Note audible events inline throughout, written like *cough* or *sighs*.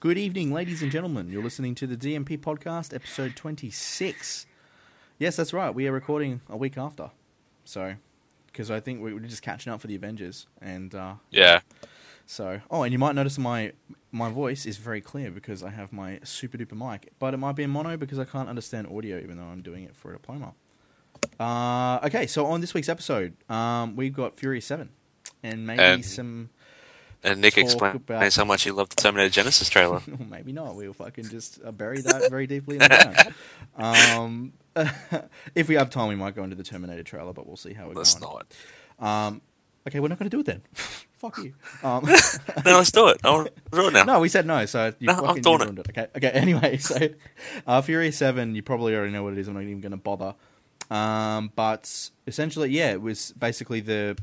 Good evening, ladies and gentlemen. You're listening to the DNP podcast, episode 26. Yes, that's right. We are recording a week after. So, because I think we were just catching up for the Avengers. And uh, Yeah. so, oh, and you might notice my my voice is very clear because I have my super duper mic. But it might be in mono because I can't understand audio even though I'm doing it for a diploma. Uh, okay, so on this week's episode, um, we've got Fury 7. And maybe And- some And Nick explains about- how much he loved the Terminator Genisys trailer. *laughs* Maybe not. We'll fucking just uh, bury that very deeply in the ground. *laughs* Um, *laughs* if we have time, we might go into the Terminator trailer, but we'll see how we're Let's going. not. Um, okay, we're not going to do it then. Fuck you. Um, No, let's do it. I want to do it now. no, we said no, so you No, I'm fucking doing you it. ruined it. Okay, okay. Anyway, so uh, Fury Seven, you probably already know what it is. I'm not even going to bother. Um, but essentially, yeah, it was basically the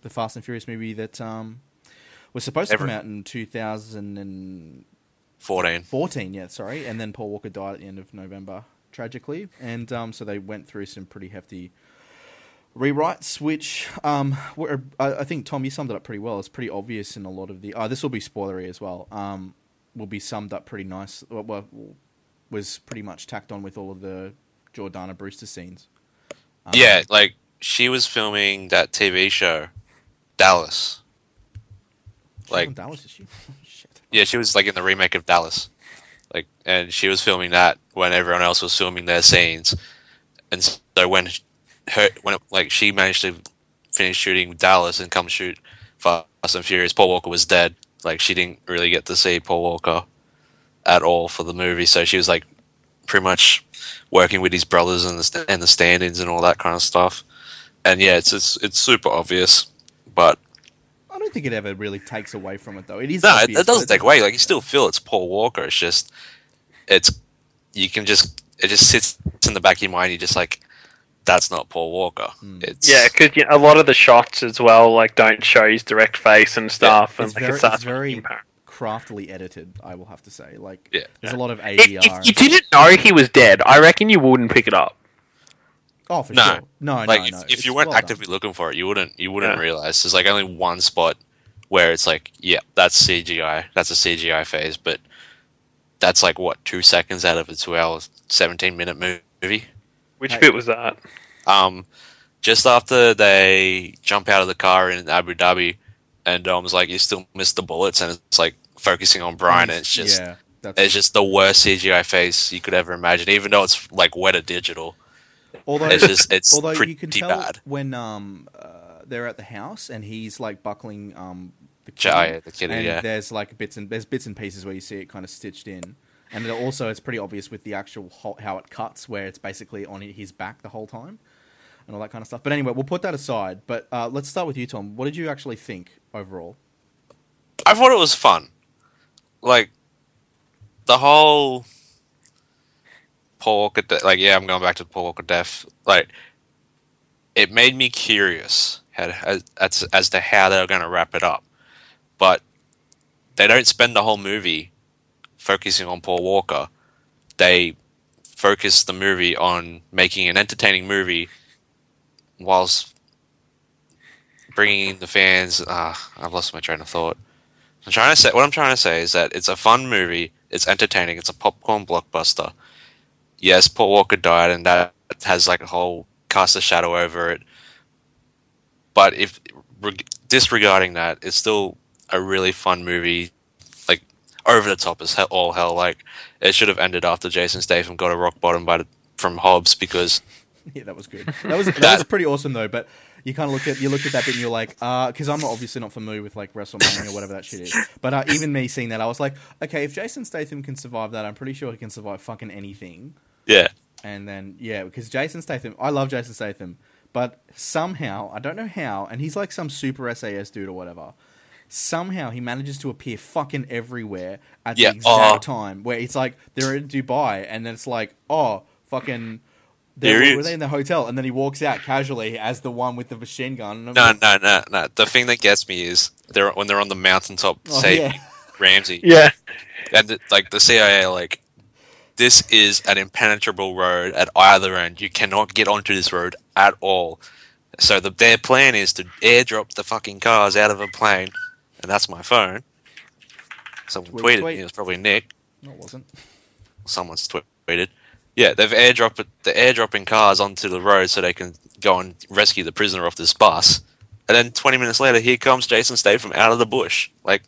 the Fast and Furious movie that um, was supposed to come out in 2014. 14. Yeah, sorry, and then Paul Walker died at the end of November, tragically, and um, so they went through some pretty hefty rewrites, which um, were, I, think Tom, you summed it up pretty well. It's pretty obvious in a lot of the. Oh, this will be spoilery as well. Um, will be summed up pretty nice. Well, well, was pretty much tacked on with all of the Jordana Brewster scenes. Um, Yeah, like she was filming that TV show, Dallas. Like- Dallas, is she? *laughs* Shit. Yeah, she was like in the remake of Dallas. Like, and she was filming that when everyone else was filming their scenes. And so when her, when it, like she managed to finish shooting Dallas and come shoot Fast and Furious, Paul Walker was dead. Like she didn't really get to see Paul Walker at all for the movie, so she was like pretty much working with his brothers and the and the stand-ins and all that kind of stuff. And yeah, it's it's it's super obvious, but I don't think it ever really takes away from it, though. It is. no, it, obvious, it doesn't take away. Like you still feel it's Paul Walker. It's just it's you can just it just sits in the back of your mind. You're just like, that's not Paul Walker. Hmm. It's Yeah, because you know, a lot of the shots as well, like don't show his direct face and stuff, and it's like very- it it's very- apparent. craftily edited. I will have to say, like, Yeah. there's a lot of If, ADR. if you didn't know he was dead, I reckon you wouldn't pick it up. Oh, for No. sure. No, like no, if, no. if you weren't well done. actively looking for it, you wouldn't you wouldn't Yeah. realize. There's like only one spot where it's like, yeah, that's CGI. That's a CGI phase, but that's like what two seconds out of a two-hour, seventeen minute movie. Which Hey. bit was that? Um, just after they jump out of the car in Abu Dhabi, and Dom's like, "You still missed the bullets," and it's like focusing on Brian. And it's just yeah, it's just the worst CGI face you could ever imagine. Even though it's like Weta Digital, although it's just it's although pretty you can tell bad. when um uh, they're at the house and he's like buckling um the kid, the kid, and yeah. there's like bits and there's bits and pieces where you see it kind of stitched in, and it also it's pretty obvious with the actual ho- how it cuts where it's basically on his back the whole time. And all that kind of stuff. But anyway, we'll put that aside. But uh, let's start with you, Tom. What did you actually think overall? I thought it was fun. Like the whole Paul Walker, de- like yeah, I'm going back to Paul Walker death. Like it made me curious as, as to how they're going to wrap it up, but they don't spend the whole movie focusing on Paul Walker. They focus the movie on making an entertaining movie, whilst bringing in the fans. Ah, I've lost my train of thought. I'm trying to say what I'm trying to say is that it's a fun movie. It's entertaining. It's a popcorn blockbuster. Yes, Paul Walker died, and that has like a whole cast of shadow over it. But if reg- disregarding that, it's still a really fun movie. Like over the top as hell, all hell. Like it should have ended after Jason Statham got a rock bottom by the, from Hobbs because *laughs* Yeah, that was good. That was that, *laughs* That- was pretty awesome though. But you kind of look at you look at that bit and you're like, because I'm obviously not familiar with like WrestleMania or whatever that shit is. But uh, even me seeing that, I was like, okay, if Jason Statham can survive that, I'm pretty sure he can survive fucking anything. Yeah, And then yeah, because Jason Statham, I love Jason Statham, but somehow I don't know how, and he's like some super SAS dude or whatever. Somehow he manages to appear fucking everywhere at Yeah, the exact uh, time where it's like they're in Dubai and then it's like oh fucking they're, There were they in the hotel and then he walks out casually as the one with the machine gun. And no, like, no, no, no. The thing that gets me is they're when they're on the mountaintop Oh, saving yeah. Ramsey. Yeah, and the, like the CIA, like this is an impenetrable road at either end. You cannot get onto this road at all. So the, their plan is to airdrop the fucking cars out of a plane, and that's my phone. someone Tweet, tweeted. tweet. It was probably Nick. No, it wasn't. Someone's tweeted. Yeah, they've airdropped the airdropping cars onto the road so they can go and rescue the prisoner off this bus. And then 20 minutes later, here comes Jason Statham out of the bush. Like,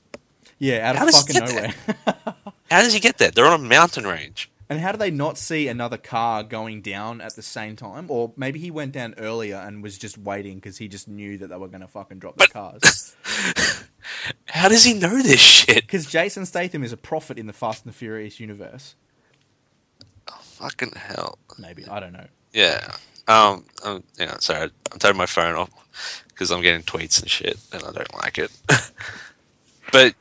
Yeah, out of fucking nowhere. *laughs* how does he get there? They're on a mountain range. And how do they not see another car going down at the same time? Or maybe he went down earlier and was just waiting because he just knew that they were going to fucking drop the But- cars. *laughs* How does he know this shit? Because Jason Statham is a prophet in the Fast and the Furious universe. Fucking hell. Maybe I don't know. Yeah. Um. um yeah. Sorry, I'm turning my phone off because I'm getting tweets and shit, and I don't like it. *laughs* but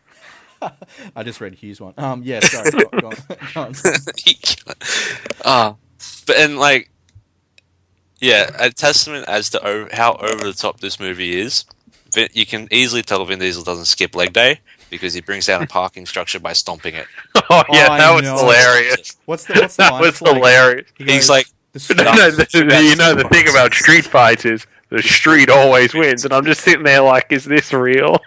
*laughs* I just read Hugh's one. Um, yeah, sorry. go, go on. Go on. *laughs* uh, *laughs* but and like, yeah, a testament as to o- how over the top this movie is. Vin, you can easily tell Vin Diesel doesn't skip leg day because he brings down a parking structure by stomping it. Oh yeah, I that was know. hilarious. What's the what's the That line? was like- hilarious. he He's like- the street- No, no, the, the- you know the thing about street fights is the street always wins, and I'm just sitting there like, is this real?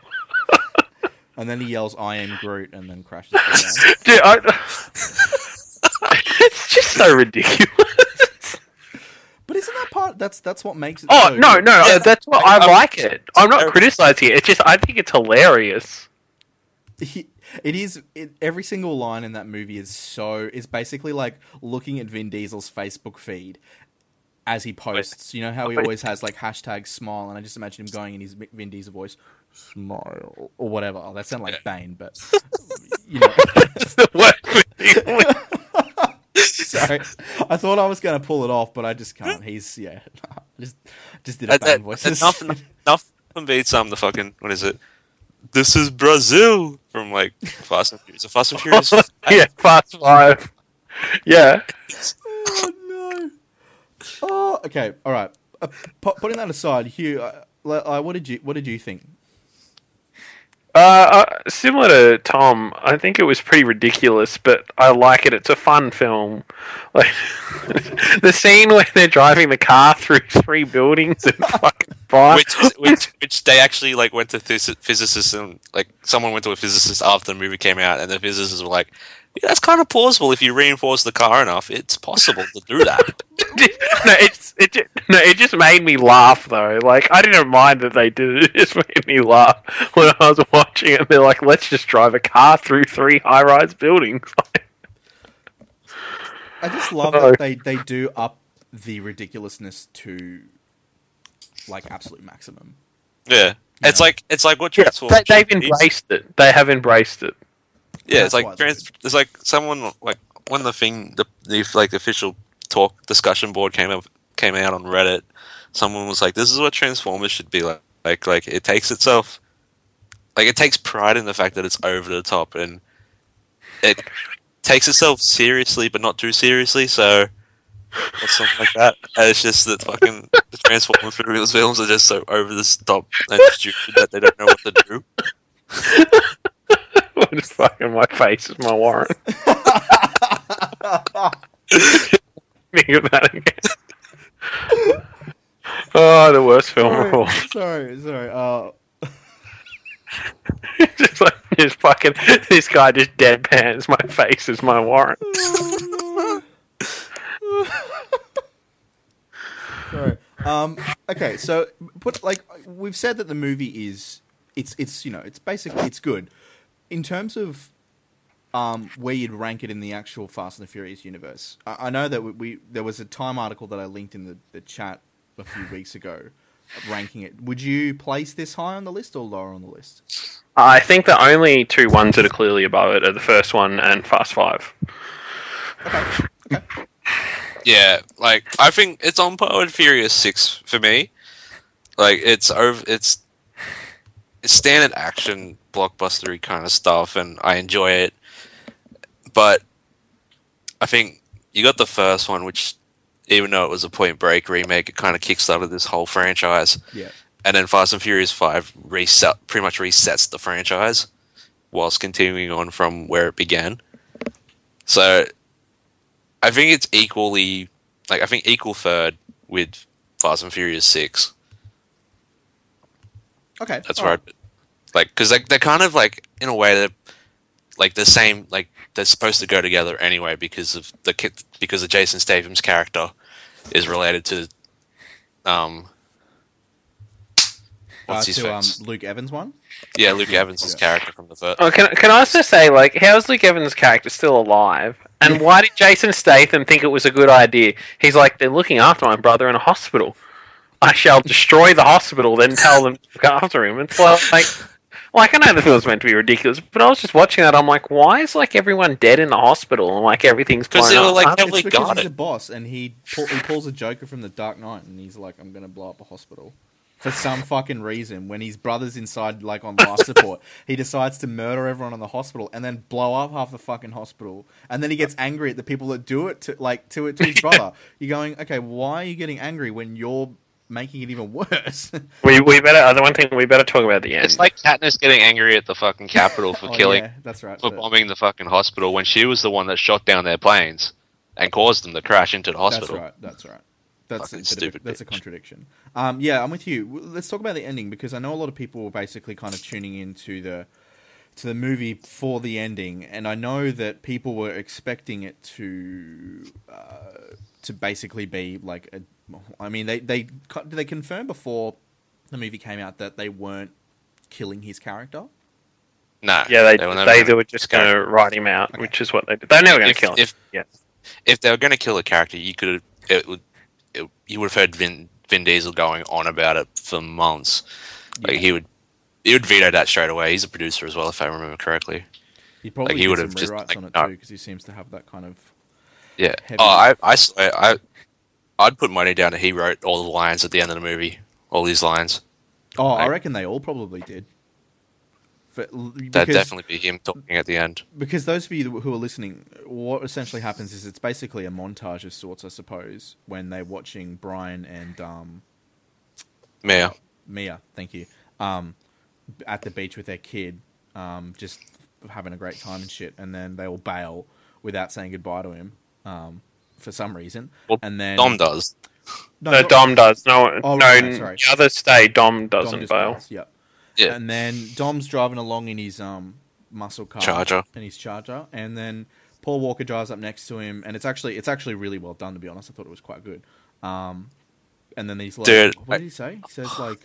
And then he yells, "I am Groot," and then crashes. the *laughs* ground. Dude, I, *laughs* it's just so ridiculous. But isn't that part? That's that's what makes it. Oh so no, no, Yeah, uh, that's what like, I um, like it. I'm not criticizing it. It's just I think it's hilarious. He- it is. It, every single line in that movie is so. Is basically like looking at Vin Diesel's Facebook feed as he posts. You know how he always has like hashtag smile, and I just imagine him going in his Vin Diesel voice, smile or whatever. Oh, that sounded like Bane, but *laughs* you know. It's the worst *laughs* thing. Sorry, I thought I was going to pull it off, but I just can't. He's yeah, *laughs* just just did a Bane voice. that nothing, nothing beats um the fucking what is it? This is Brazil from like Fast and Furious. Fast and Furious. yeah, fast five. Yeah. oh no. Oh, okay. All right. Uh, pu- putting that aside, Hugh, uh, uh, what did you what did you think? Uh, uh, similar to Tom, I think it was pretty ridiculous, but I like it. It's a fun film. *laughs* Like *laughs* the scene where they're driving the car through three buildings and *laughs* fucking fire. which, which which they actually like went to phys- physicists and like someone went to a physicist after the movie came out and the physicists were like yeah, that's kind of plausible if you reinforce the car enough it's possible to do that *laughs* no, it's it. ju- No, it just made me laugh though. Like I didn't mind that they did it. *laughs* It just made me laugh when I was watching it. They're like, "Let's just drive a car through three high-rise buildings." *laughs* I just love Oh. that they they do up the ridiculousness to like absolute maximum. yeah it's Yeah. like it's like what Yeah, Transformers they, they've embraced it. They have embraced it. Yeah That's it's like trans- it's like someone like when the thing the, the like official talk discussion board came up came out on Reddit. Someone was like this is what Transformers should be like like like it takes itself like it takes pride in the fact that it's over the top and it takes itself seriously but not too seriously so or something like that. And it's just that fucking the Transformers films films are just so over the top and stupid that they don't know what to do *laughs* *laughs* Just fucking my face is my warrant. *laughs* Think of that again. oh, the worst film of all. *laughs* sorry, sorry. Uh, just like just fucking this guy just deadpans my face is my warrant. Sorry. Um, okay, so but like we've said that the movie is it's it's you know it's basically it's good in terms of um, where you'd rank it in the actual Fast and the Furious universe. I, I know that we, we there was a Time article that I linked in the, the chat a few *laughs* weeks ago ranking it. Would you place this high on the list or lower on the list? I think the only two ones that are clearly above it are the first one and Fast Five. *laughs* Yeah, like I think it's on par with Furious Six for me. Like it's over, it's it's standard action blockbustery kind of stuff, and I enjoy it. But I think you got the first one, which even though it was a Point Break remake, it kind of kickstarted this whole franchise. Yeah. And then Fast and Furious Five reset, pretty much resets the franchise, whilst continuing on from where it began. So I think it's equally like I think equal third with Fast and Furious Six. Okay. That's all right. Like because like they're kind of like in a way they're like the same like they're supposed to go together anyway because of the ki- because of Jason Statham's character is related to um Uh, his to um. Luke Evans one. yeah, Luke Evans' Yeah. character from the first. Oh, can, can I also say, like, how's Luke Evans' character still alive? And why did Jason Statham think it was a good idea? He's like, they're looking after my brother in a hospital. I shall destroy the hospital, then tell them to look after him. It's like, like, like I know the film's meant to be ridiculous, but I was just watching that. I'm like, why is like everyone dead in the hospital and like everything's 'Cause blown they were, up? like, I- heavily- It's because got he's it. a boss, and he pull, he pulls a Joker from the Dark Knight, and he's like, "I'm gonna blow up a hospital." For some fucking reason, when his brother's inside, like on life *laughs* support, he decides to murder everyone in the hospital and then blow up half the fucking hospital. And then he gets angry at the people that do it to, like, to it to his *laughs* brother. You're going, okay, why are you getting angry when you're making it even worse? *laughs* we we better. Uh, the one thing we better talk about at the end. It's like Katniss getting angry at the fucking Capitol *laughs* for Oh, killing yeah, that's right. for but- bombing the fucking hospital when she was the one that shot down their planes and caused them to crash into the hospital. That's right. That's right. That's a Fucking bit of a- stupid that's a contradiction. Um, yeah, I'm with you. Let's talk about the ending because I know a lot of people were basically kind of tuning into the to the movie for the ending, and I know that people were expecting it to uh, to basically be like a. I mean, they they did they confirm before the movie came out that they weren't killing his character. No. yeah, they were they, they, were just going to write him out, Okay. which is what they did. They were never going to kill him. if Yeah. if they were going to kill a character, you could have it would it, you would have heard Vin Vin Diesel going on about it for months. Like Yeah. he would he would veto that straight away. He's a producer as well, if I remember correctly. He probably Like, he would some have just, rewrites like, on it no. too because he seems to have that kind of. Yeah. Oh, I I I I'd put money down that he wrote all the lines at the end of the movie. All these lines. Oh, I reckon they all probably did. For, That'd definitely be him talking at the end. because those of you who are listening, what essentially happens is it's basically a montage of sorts, I suppose, when they're watching Brian and um, Mia. Mia, thank you, um, at the beach with their kid, um, just having a great time and shit, and then they all bail without saying goodbye to him um, for some reason, Well, and then Dom does. No, No, not- Dom does. No, Oh, no. right, no, sorry. the others stay. Dom Dom doesn't just bail. bails, Yeah. Yeah. And then Dom's driving along in his um muscle car, Charger. and his Charger, and then Paul Walker drives up next to him, and it's actually it's actually really well done to be honest. I thought it was quite good. Um, and then he's like, Dude, what I- did he say? He says like,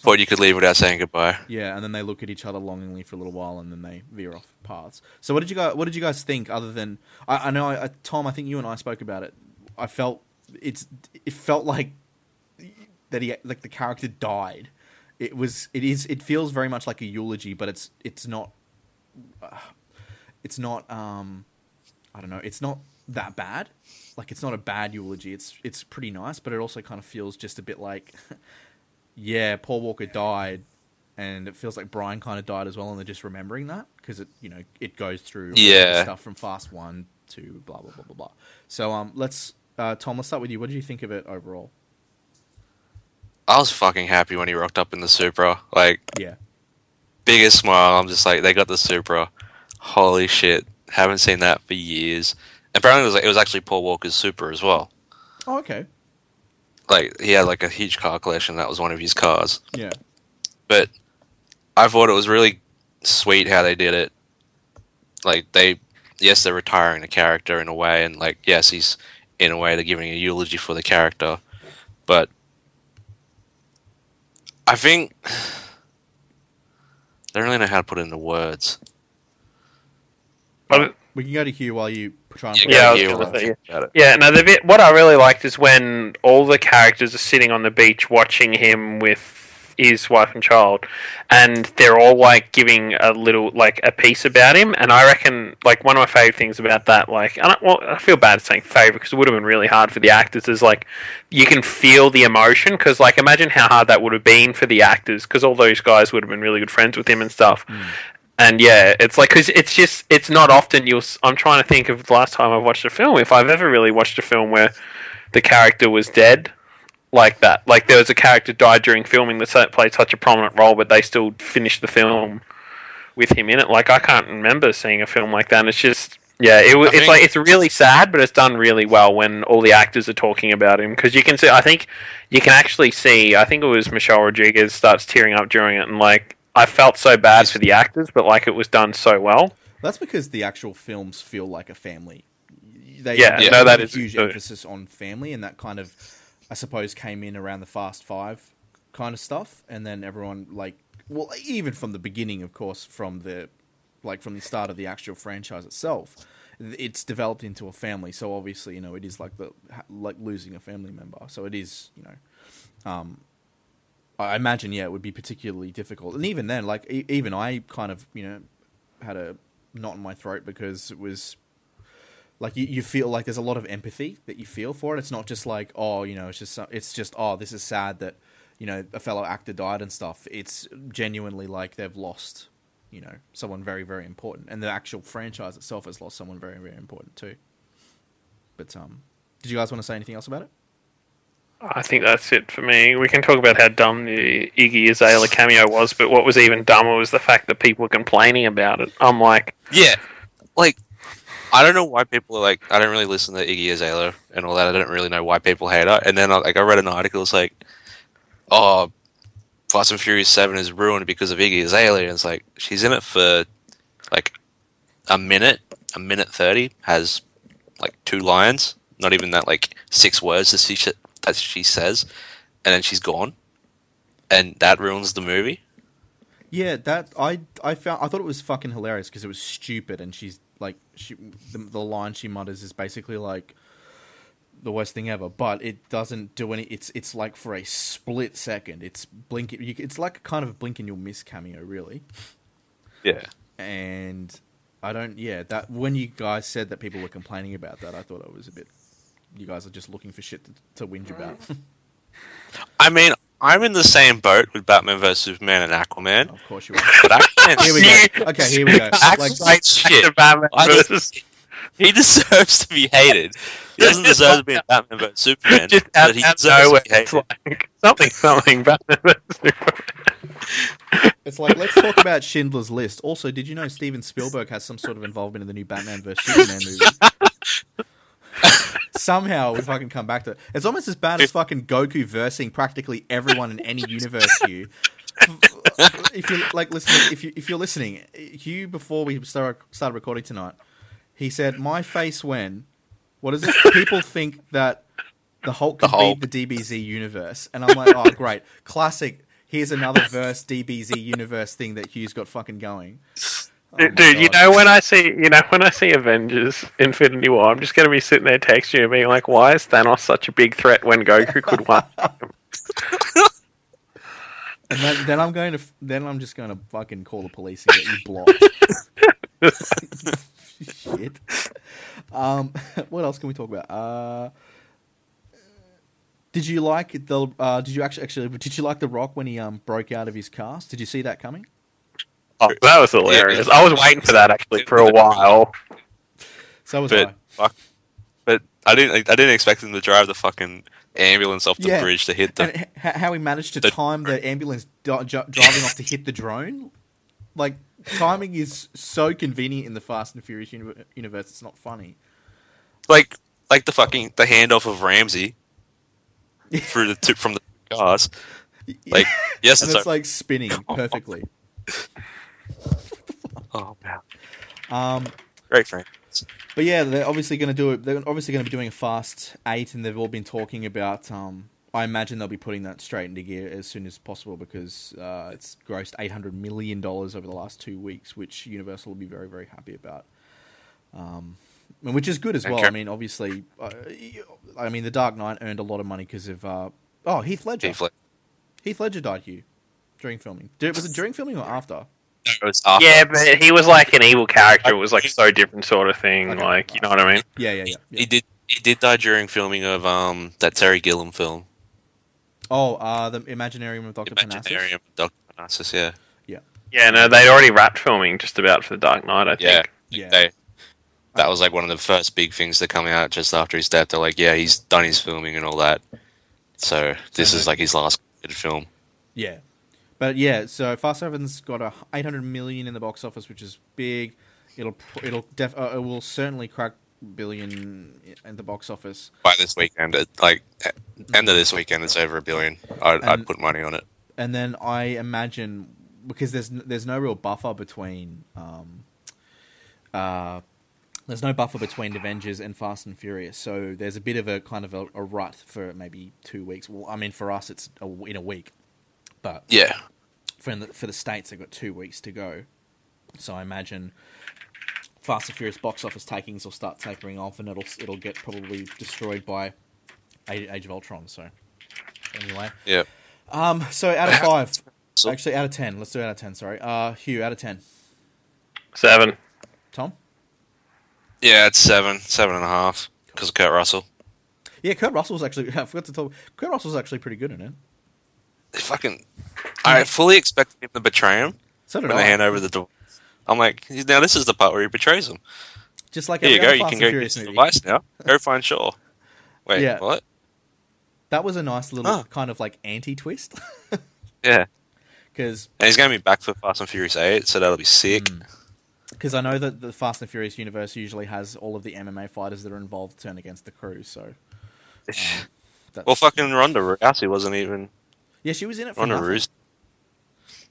Thought you could leave without saying goodbye. yeah, and then they look at each other longingly for a little while, and then they veer off paths. So what did you guys what did you guys think? Other than I, I know I, Tom, I think you and I spoke about it. I felt it's it felt like that he like the character died. It was it is it feels very much like a eulogy, but it's it's not it's not um I don't know, it's not that bad. Like it's not a bad eulogy. It's it's pretty nice, but it also kind of feels just a bit like *laughs* yeah, Paul Walker died and it feels like Brian kind of died as well and they're just remembering that because it you know it goes through Yeah. stuff from Fast 1 to blah blah blah blah blah. So um let's uh Tom, let's start with you. What did you think of it overall? I was fucking happy when he rocked up in the Supra. Like Yeah. biggest smile. I'm just like, they got the Supra. Holy shit! Haven't seen that for years. Apparently, it was like, it was actually Paul Walker's Supra as well. Oh, okay. Like he had like a huge car collection. That was one of his cars. Yeah. But I thought it was really sweet how they did it. Like they, yes, they're retiring the character in a way, and like yes, he's in a way they're giving a eulogy for the character, but I think *sighs* I don't really know how to put it into words. But- We can go to Hugh while you try and Yeah, put Yeah, I was you gonna want to say, think. Yeah, no. The bit what I really liked is when all the characters are sitting on the beach watching him with his wife and child, and they're all like giving a little like a piece about him. And I reckon like one of my favorite things about that, like, I don't, well, I feel bad saying favorite because it would have been really hard for the actors. Is like you can feel the emotion because like imagine how hard that would have been for the actors because all those guys would have been really good friends with him and stuff. Mm. And yeah, it's like because it's just it's not often you'll. I'm trying to think of the last time I've watched a film. If I've ever really watched a film where the character was dead like that, like there was a character died during filming that played such a prominent role, but they still finished the film with him in it. Like I can't remember seeing a film like that. And it's just yeah, it, it's think- like it's really sad, but it's done really well when all the actors are talking about him because you can see. I think you can actually see. I think it was Michelle Rodriguez starts tearing up during it, and like I felt so bad for the actors, but like it was done so well. That's because the actual films feel like a family. They, Yeah, they no, that a is huge true. emphasis on family, and that kind of, I suppose, came in around the Fast Five kind of stuff, and then everyone like, well, even from the beginning, of course, from the, like from the start of the actual franchise itself, it's developed into a family. So obviously, you know, it is like the like losing a family member. So it is, you know, um, I imagine, yeah, it would be particularly difficult. And even then, like, e- even I kind of, you know, had a knot in my throat because it was like you, you feel like there's a lot of empathy that you feel for it. It's not just like, oh, you know, it's just, it's just, oh, this is sad that, you know, a fellow actor died and stuff. It's genuinely like they've lost, you know, someone very, very important. And the actual franchise itself has lost someone very, very important too. But, um, did you guys want to say anything else about it? I think that's it for me. We can talk about how dumb the Iggy Azalea cameo was, but what was even dumber was the fact that people were complaining about it. I'm like, Yeah, like I don't know why people are like I don't really listen to Iggy Azalea and all that. I don't really know why people hate her. And then like I read an article, it's like, oh, Fast and Furious Seven is ruined because of Iggy Azalea. And it's like she's in it for like a minute, a minute thirty, has like two lines, not even that like six words that she sh- that she says, and then she's gone, and that ruins the movie. Yeah, that I I found I thought it was fucking hilarious because it was stupid and she's like she the, the line she mutters is basically like the worst thing ever, but it doesn't do any. It's it's like for a split second. It's blink. You, it's like a kind of blink and you'll miss cameo, really. Yeah. And I don't. Yeah, that when you guys said that people were complaining about that, I thought it was a bit. You guys are just looking for shit to, to whinge about. *laughs* I mean, I'm in the same boat with Batman vs Superman and Aquaman, of course you are. *laughs* but Aquaman, Here we go. Okay, here we go. *laughs* Like, shit. Batman I just- He deserves to be hated. He doesn't deserve to be in Batman vs Superman, just out, but he out deserves nowhere. to be It's hated. like something, something. Batman versus Superman. It's like let's talk about Schindler's List. Also, did you know Steven Spielberg has some sort of involvement in the new Batman vs Superman movie? Somehow we fucking come back to it. It's almost as bad as fucking Goku versing practically everyone in any universe. Hugh, *laughs* if you like, listen, if you if you're listening, Hugh, before we start started recording tonight, he said, "My face when what is it? People think that the Hulk The Hulk. be the DBZ universe," and I'm like, "Oh, great, classic." Here's another verse DBZ universe thing that Hugh's got fucking going. Oh Dude, you know when I see, you know when I see Avengers Infinity War, I'm just gonna be sitting there texting you and being like, "Why is Thanos such a big threat when Goku could one?" *laughs* And then, then I'm going to, then I'm just going to fucking call the police and get you blocked. *laughs* Shit. Um, *laughs* what else can we talk about? Uh, did you like the? Uh, did you actually actually? Did you like the Rock when he um broke out of his cast? Did you see that coming? Oh, that was hilarious. I was waiting for that actually for a while. So was But I. fuck, but I didn't. I didn't expect him to drive the fucking ambulance off the Yeah. bridge to hit the. And how he managed to the- time the ambulance di- ju- driving off to hit the drone, like timing is so convenient in the Fast and Furious uni- universe. It's not funny. like like the fucking the handoff of Ramsey through the two, from the cars. *laughs* Like yes, and it's, it's like spinning perfectly. *laughs* oh man, Um, great frame. but yeah, they're obviously going to do it. They're obviously going to be doing a Fast Eight, and they've all been talking about. Um, I imagine they'll be putting that straight into gear as soon as possible because uh, it's grossed eight hundred million dollars over the last two weeks, which Universal will be very, very happy about. Um, and which is good as well. Okay. I mean, obviously, uh, I mean, The Dark Knight earned a lot of money because of uh, oh Heath Ledger. Heath Ledger. Heath Ledger died Hugh during filming. Did, was it during filming or after? It was after. Yeah, but he was like an evil character. It was like so different sort of thing. Okay. Like you know what I mean? Yeah, yeah, yeah. He, yeah. he did. He did die during filming of um that Terry Gilliam film, Oh, uh, the Imaginarium of Doctor Parnassus. Imaginarium of Doctor Parnassus. Yeah, Yeah, Yeah. no, they'd already wrapped filming just about for the Dark Knight. I yeah. think. Yeah. They, that was like one of the first big things to come out just after his death. They're like, yeah, he's done his filming and all that. So this So- is like his last good film. Yeah, but yeah, so Fast Seven's got a 800 million in the box office, which is big. It'll it'll def- uh, it will certainly crack billion in the box office. By this weekend, it, like end of this weekend, it's over a billion. I'd, I'd put money on it. And then I imagine because there's there's no real buffer between um, uh, there's no buffer between Avengers and Fast and Furious, so there's a bit of a kind of a, a rut for maybe two weeks. Well, I mean, for us, it's a, in a week, but Yeah. for the, for the states, they've got two weeks to go. So I imagine Fast and Furious box office takings will start tapering off, and it'll it'll get probably destroyed by Age Age of Ultron. So anyway, Yeah. um, so out of *laughs* five, So- actually out of ten. Let's do out of ten. Sorry, uh, Hugh, out of ten. Seven. Tom. Yeah, it's seven, seven and a half because of Kurt Russell. Yeah, Kurt Russell's actually. *laughs* I forgot to talk. Kurt Russell's actually pretty good in it. Fucking. I fully expected him to betray him So when I. they hand over the door. I'm like, now this is the part where he betrays him. Just like Here you go. You can go get movie. device now. Go find Shaw. Wait, Yeah. what? That was a nice little kind of like anti twist *laughs* Yeah. because And he's going to be back for Fast and Furious 8, so that'll be sick. Mm. because I know that the Fast and Furious universe usually has all of the MMA fighters that are involved turn against the crew. So that's, well, fucking Ronda Rousey wasn't even yeah, she was in it for Ronda nothing.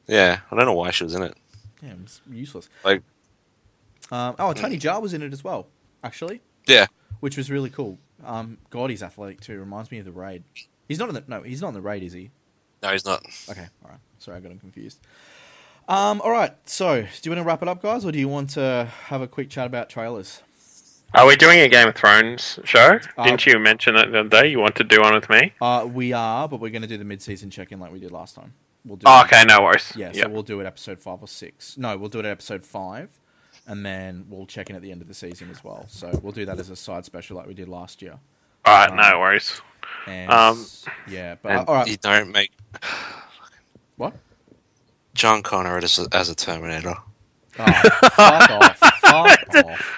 Yeah, I don't know why she was in it. Yeah, it was useless. Like, Um, oh, Tony Jaa was in it as well, actually, yeah, which was really cool. Um, God, he's athletic too. Reminds me of the Raid. He's not in the no, he's not in the Raid, is he? no, he's not. Okay, all right. Sorry, I got him confused. Um, all right. So, do you want to wrap it up, guys, or do you want to have a quick chat about trailers? Are we doing a Game of Thrones show? Uh, Didn't you mention it the other day? You want to do one with me? Uh, we are, but we're going to do the mid-season check-in like we did last time. We'll do. Oh, okay, no worries. Yeah, Yeah. so we'll do it episode five or six. No, we'll do it at episode five, and then we'll check in at the end of the season as well. So we'll do that as a side special like we did last year. All right, no worries. And Um, yeah, but And uh, all right. you don't make What? John Connor as a, as a Terminator. Oh, fuck off! Fuck *laughs* off!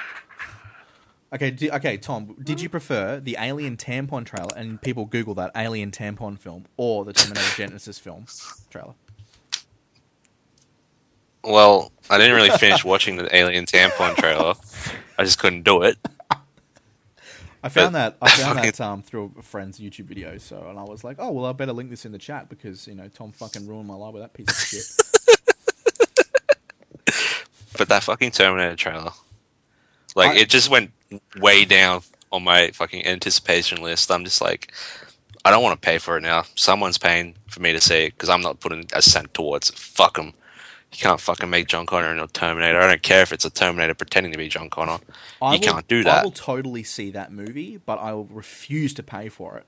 Okay, do, okay, Tom. Did you prefer the Alien Tampon trailer and people Google that Alien Tampon film or the Terminator Genisys film trailer? Well, I didn't really finish watching the Alien Tampon trailer. I just couldn't do it. I found But- that I found *laughs* fucking- that um, through a friend's YouTube video. So, and I was like, oh well, I better link this in the chat because you know Tom fucking ruined my life with that piece of shit. *laughs* But that fucking Terminator trailer, like, I- it just went way down on my fucking anticipation list. I'm just like, I don't want to pay for it now. Someone's paying for me to see it because I'm not putting a cent towards it. Fuck them. You can't fucking make John Connor into a Terminator. I don't care if it's a Terminator pretending to be John Connor. I You will- can't do that. I will totally see that movie, but I will refuse to pay for it.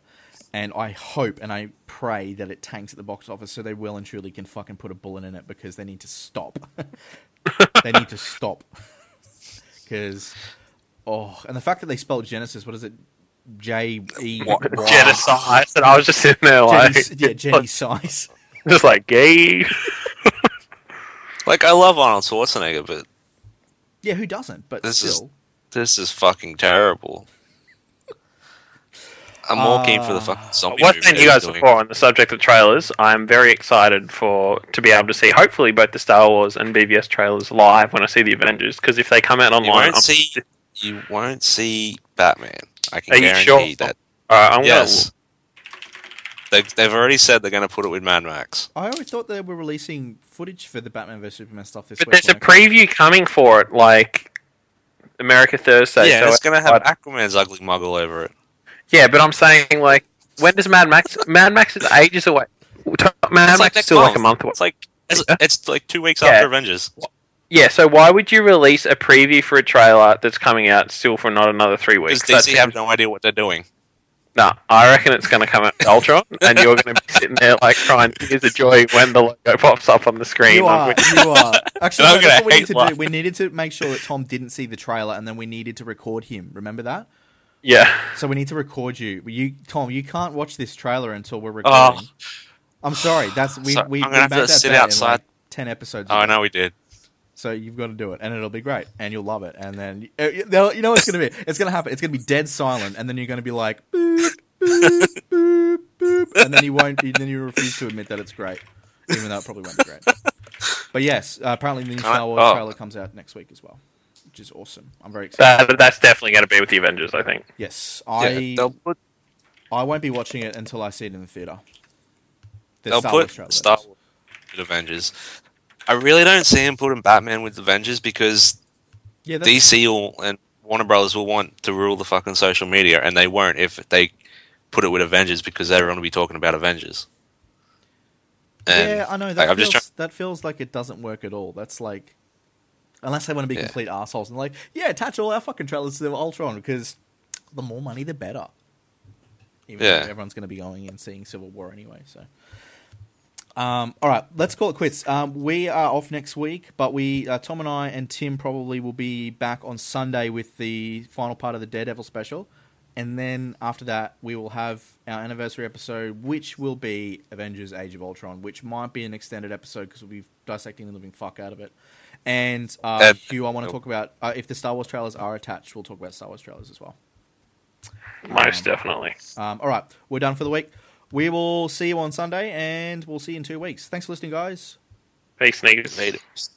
And I hope and I pray that it tanks at the box office so they will and truly can fucking put a bullet in it because they need to stop. *laughs* they need to stop. *laughs* Because, oh, and the fact that they spelled Genesis, what is it? J E What? Genocide. And I was just sitting there like, Jenny, yeah, *laughs* Jenny size. *laughs* just like gay. *laughs* Like, I love Arnold Schwarzenegger, but Yeah, who doesn't? But This is- still, this is fucking terrible. I'm more keen for the Uh, fucking zombie What's movie been you they're guys doing. before on the subject of trailers? I'm very excited for to be able to see hopefully both the Star Wars and BVS trailers live when I see the Avengers because if they come out You online, won't I'm, see. You won't see Batman. I can Are you guarantee sure? that. uh, I'm Yes. They, they've already said they're going to put it with Mad Max. I always thought they were releasing footage for the Batman vs Superman stuff this But week. there's a when it preview coming for it, like America Thursday. yeah, so it's going to have but- Aquaman's ugly muggle over it. Yeah, but I'm saying like, when does Mad Max? Mad Max is ages away. Mad It's like Max is next still like a month away. It's like it's, it's like two weeks Yeah. after Avengers. Yeah, so why would you release a preview for a trailer that's coming out still for not another three weeks? That's DC have no idea what they're doing. No, I reckon it's going to come out with *laughs* Ultron, and you're going to be sitting there like crying tears of joy when the logo pops up on the screen. You are. Like, You are. Actually, *laughs* no, that's what we need to life. do. We needed to make sure that Tom didn't see the trailer, and then we needed to record him. Remember that? yeah, So we need to record you. You, Tom, you can't watch this trailer until we're Oh. recording. I'm sorry. That's we. So we I'm gonna we have made to that sit outside. like ten episodes. Oh, I know we did. So you've got to do it, and it'll be great, and you'll love it. And then uh, you know you know what it's going to be. It's going to happen. It's going to be dead silent, and then you're going to be like, boop, boop, boop, boop, and then you won't. Then you refuse to admit that it's great, even though it probably won't be great. But yes, uh, apparently the new Star Wars oh. trailer comes out next week as well, which is awesome. I'm very excited. that, that's definitely going to be with the Avengers, I think. yes, I they'll put I won't be watching it until I see it in the theater. The they'll Star Wars put trailer, Star. Wars with Avengers. I really don't see him putting Batman with Avengers because Yeah, DC will, and Warner Brothers will want to rule the fucking social media, and they won't if they put it with Avengers because everyone will be talking about Avengers. And, yeah, I know like, that I'm feels just that feels like it doesn't work at all. That's like unless they want to be Yeah. complete assholes and like, yeah, attach all our fucking trailers to Ultron because the more money the better. Even Yeah. though everyone's going to be going and seeing Civil War anyway, so. Um, all right, let's call it quits. Um, we are off next week, but we uh, Tom and I and Tim probably will be back on Sunday with the final part of the Daredevil special, and then after that we will have our anniversary episode, which will be Avengers: Age of Ultron, which might be an extended episode because we'll be dissecting the living fuck out of it. And uh, Uh, Hugh, I want to talk about uh, if the Star Wars trailers are attached. We'll talk about Star Wars trailers as well. Most definitely. Um, all right, we're done for the week. We will see you on Sunday, and we'll see you in two weeks. Thanks for listening, guys. Peace, niggas. Natives.